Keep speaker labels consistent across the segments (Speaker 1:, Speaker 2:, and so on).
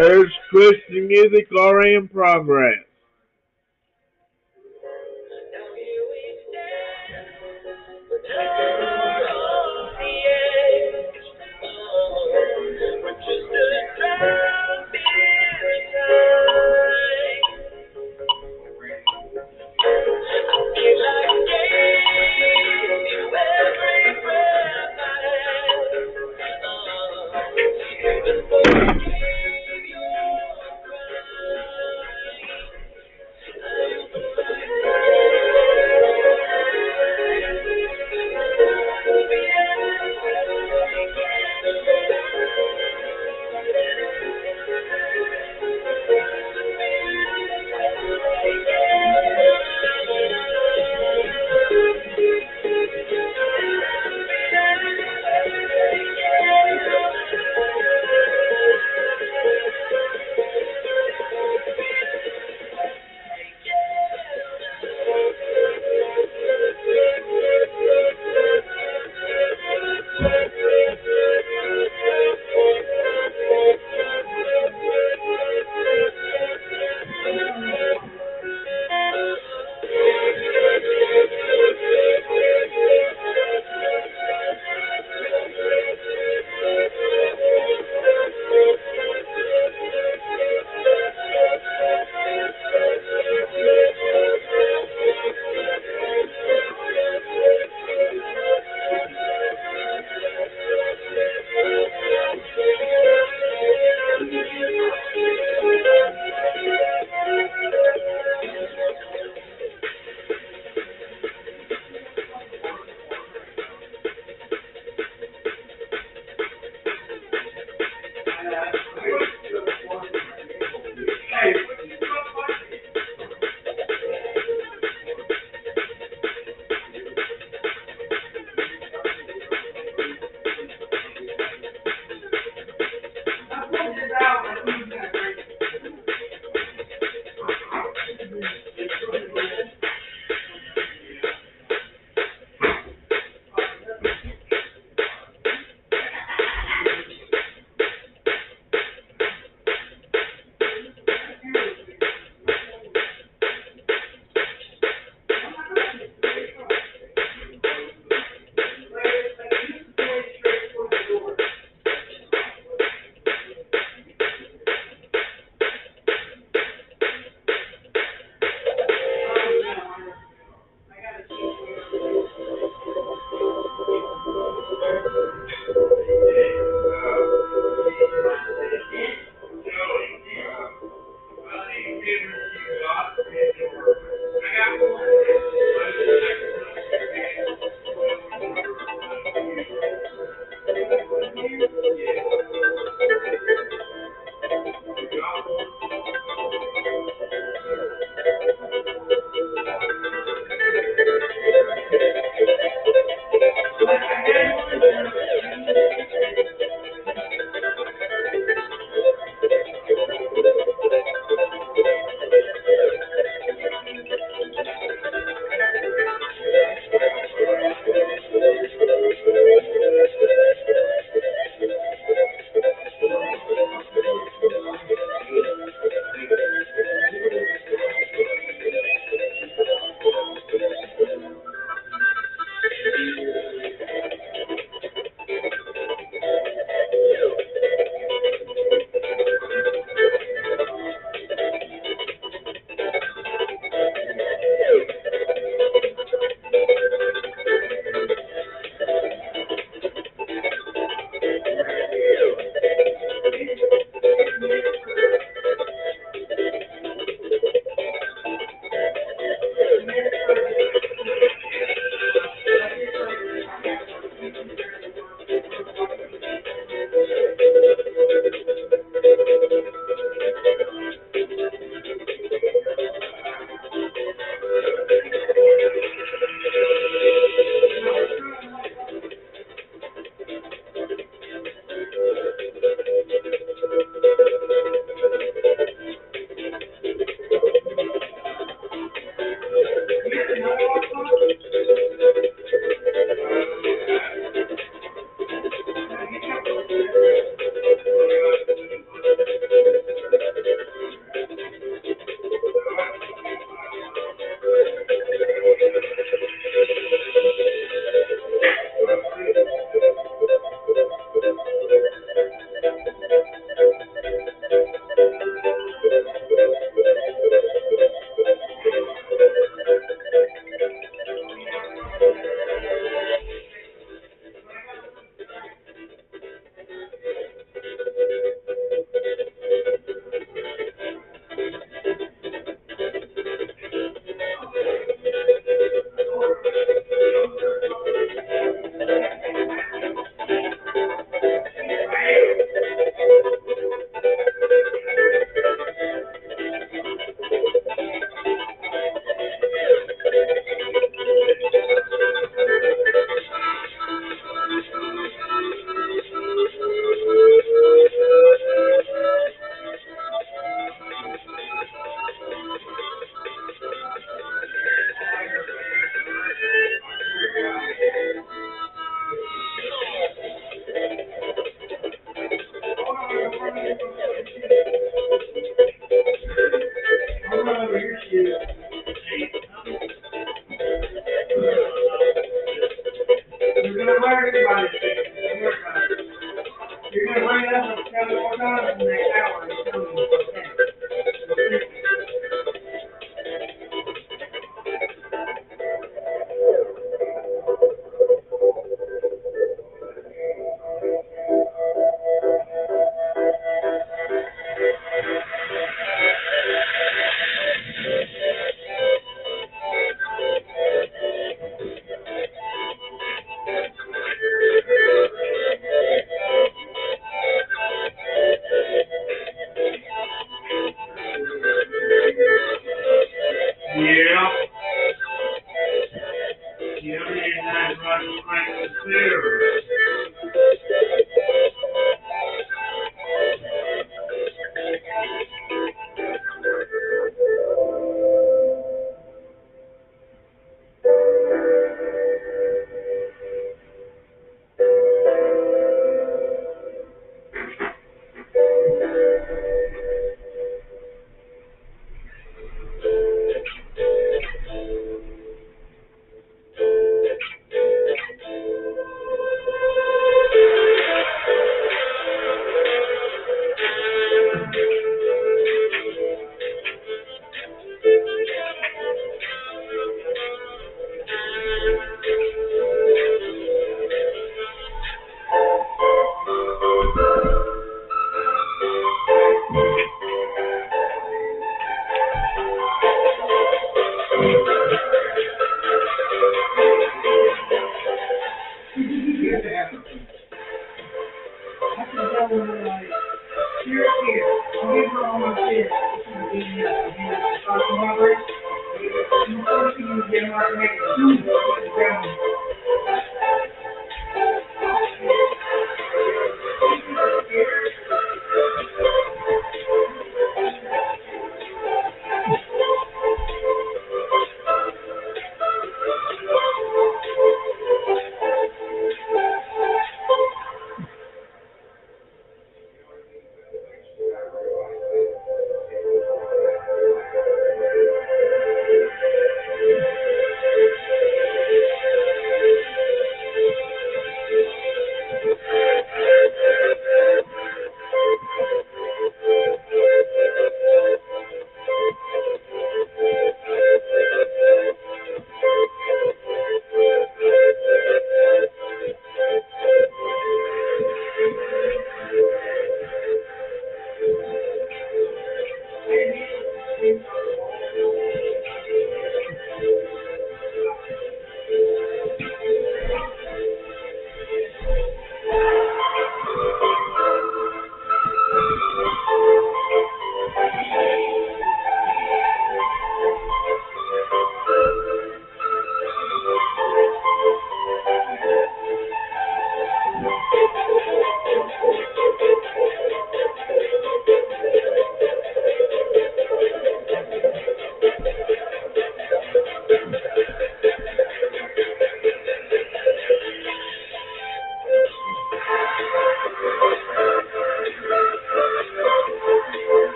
Speaker 1: There's Christian music already in progress.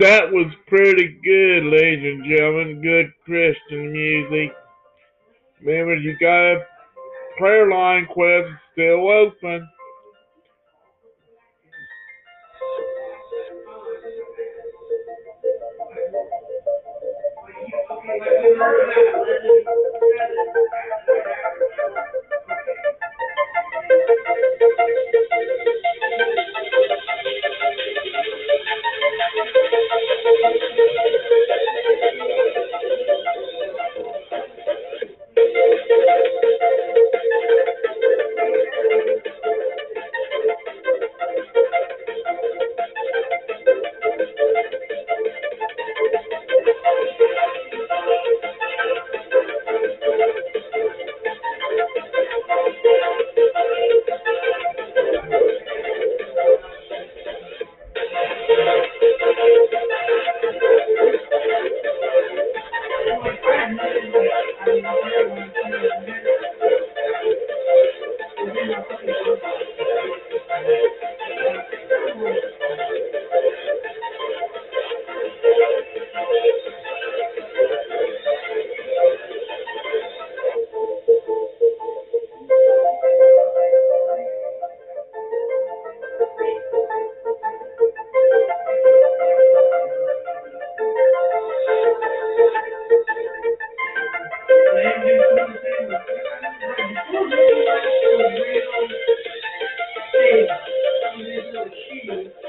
Speaker 2: That was pretty good, ladies and gentlemen. Good Christian music. Remember, you got a prayer line quest still open. you.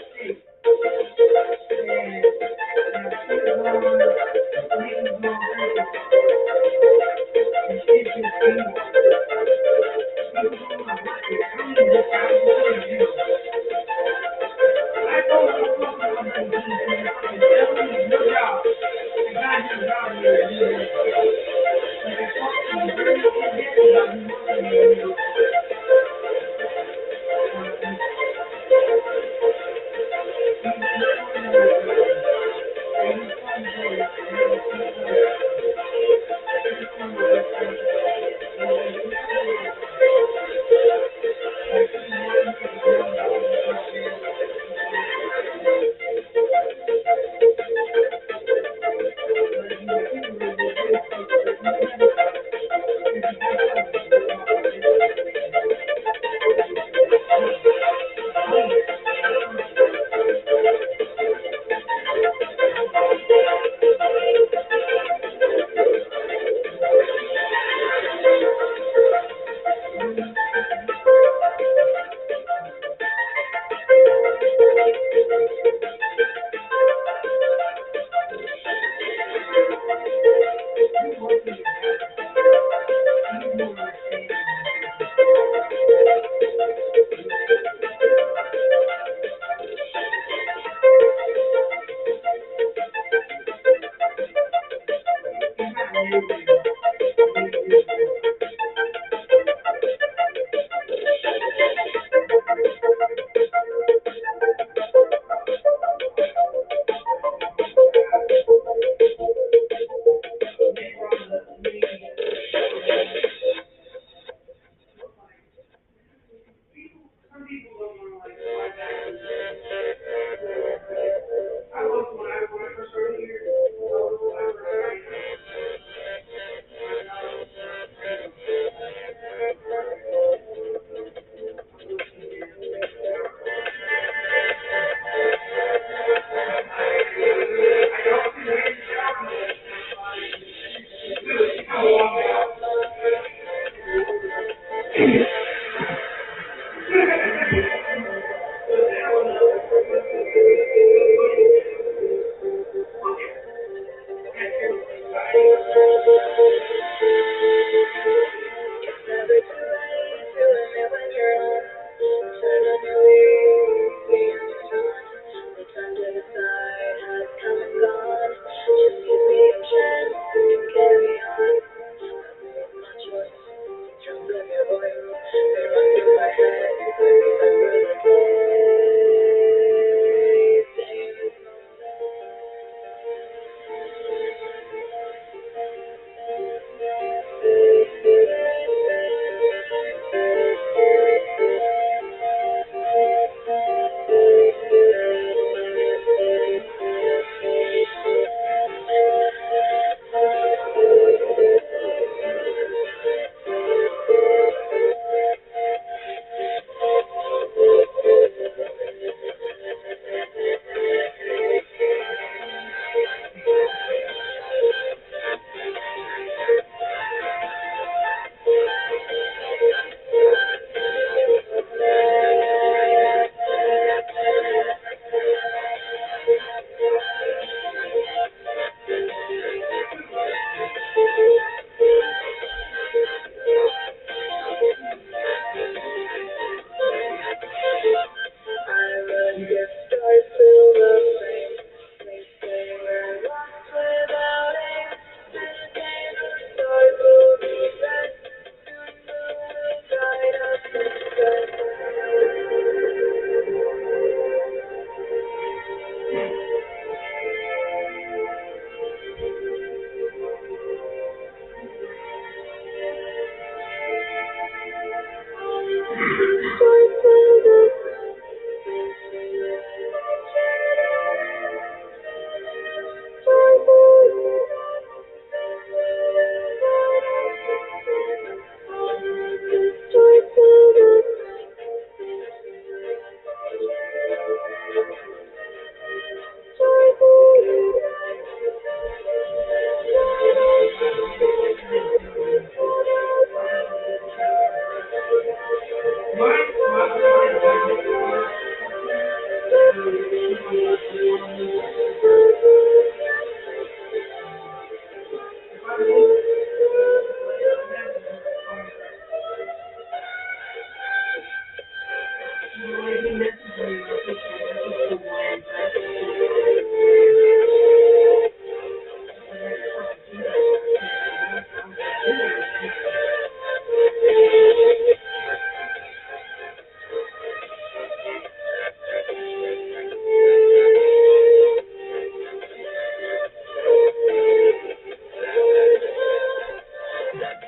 Speaker 2: Isaac.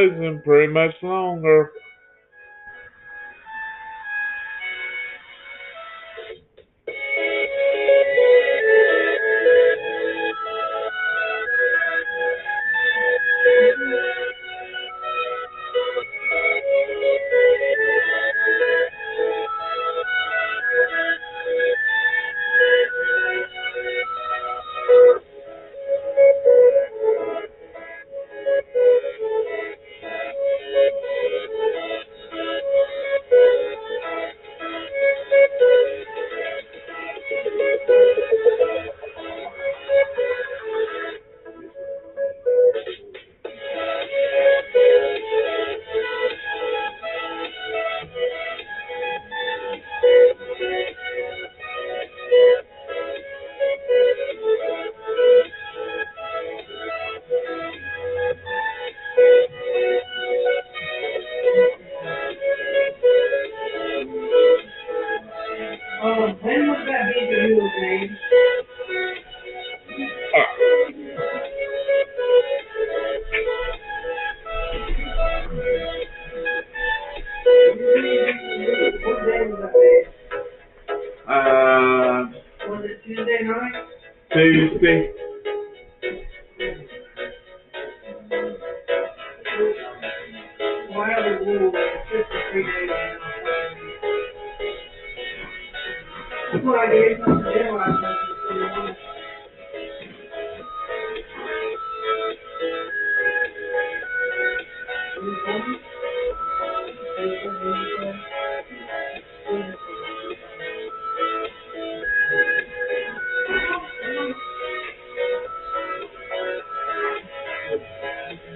Speaker 2: Closing pretty much longer.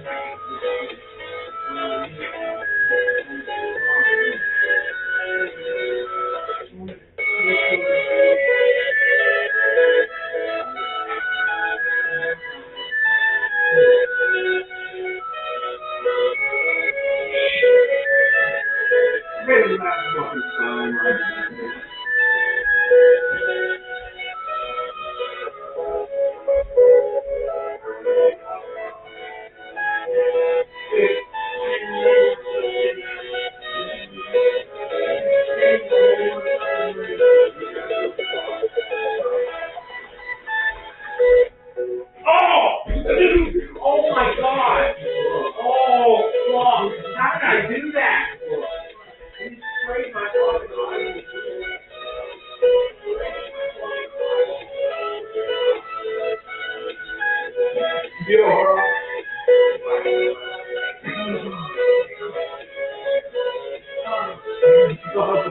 Speaker 3: Thank you.
Speaker 1: Yo, Robert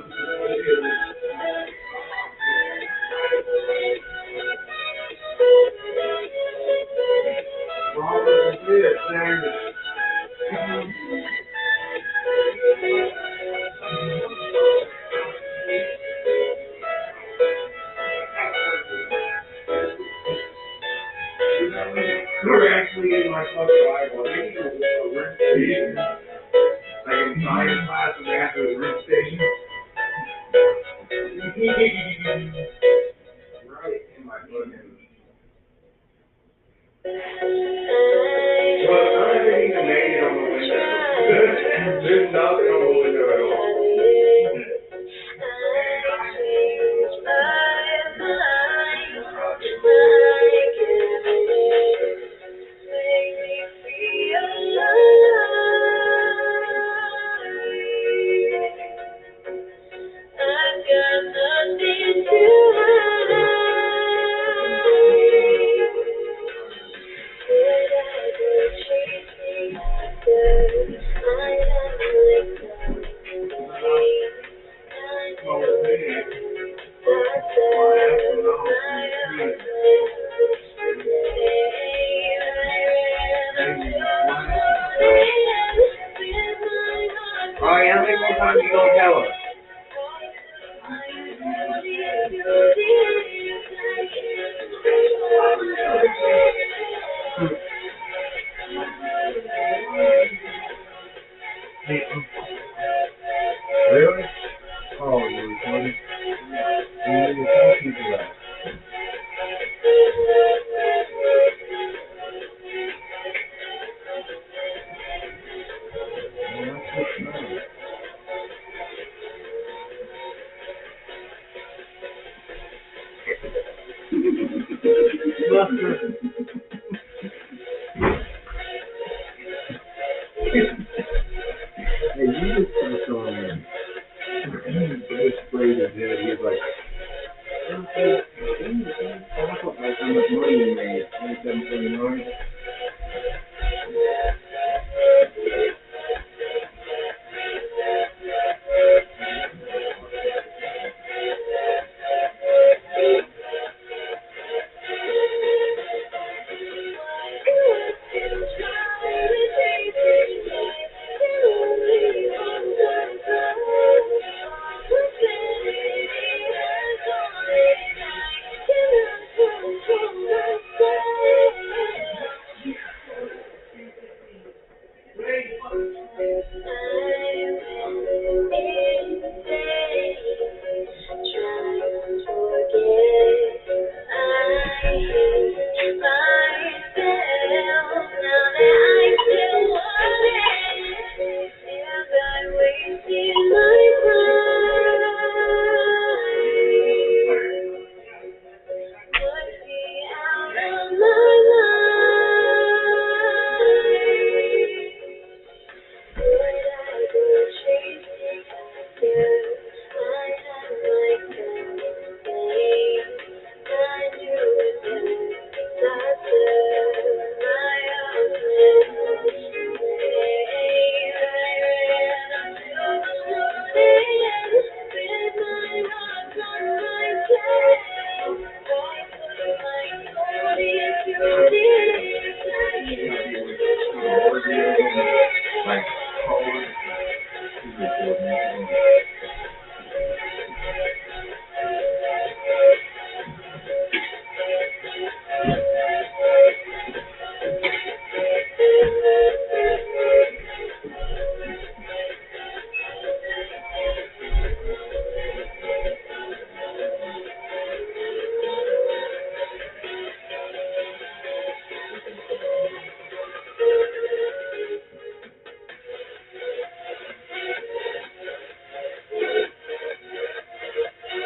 Speaker 4: Adiós.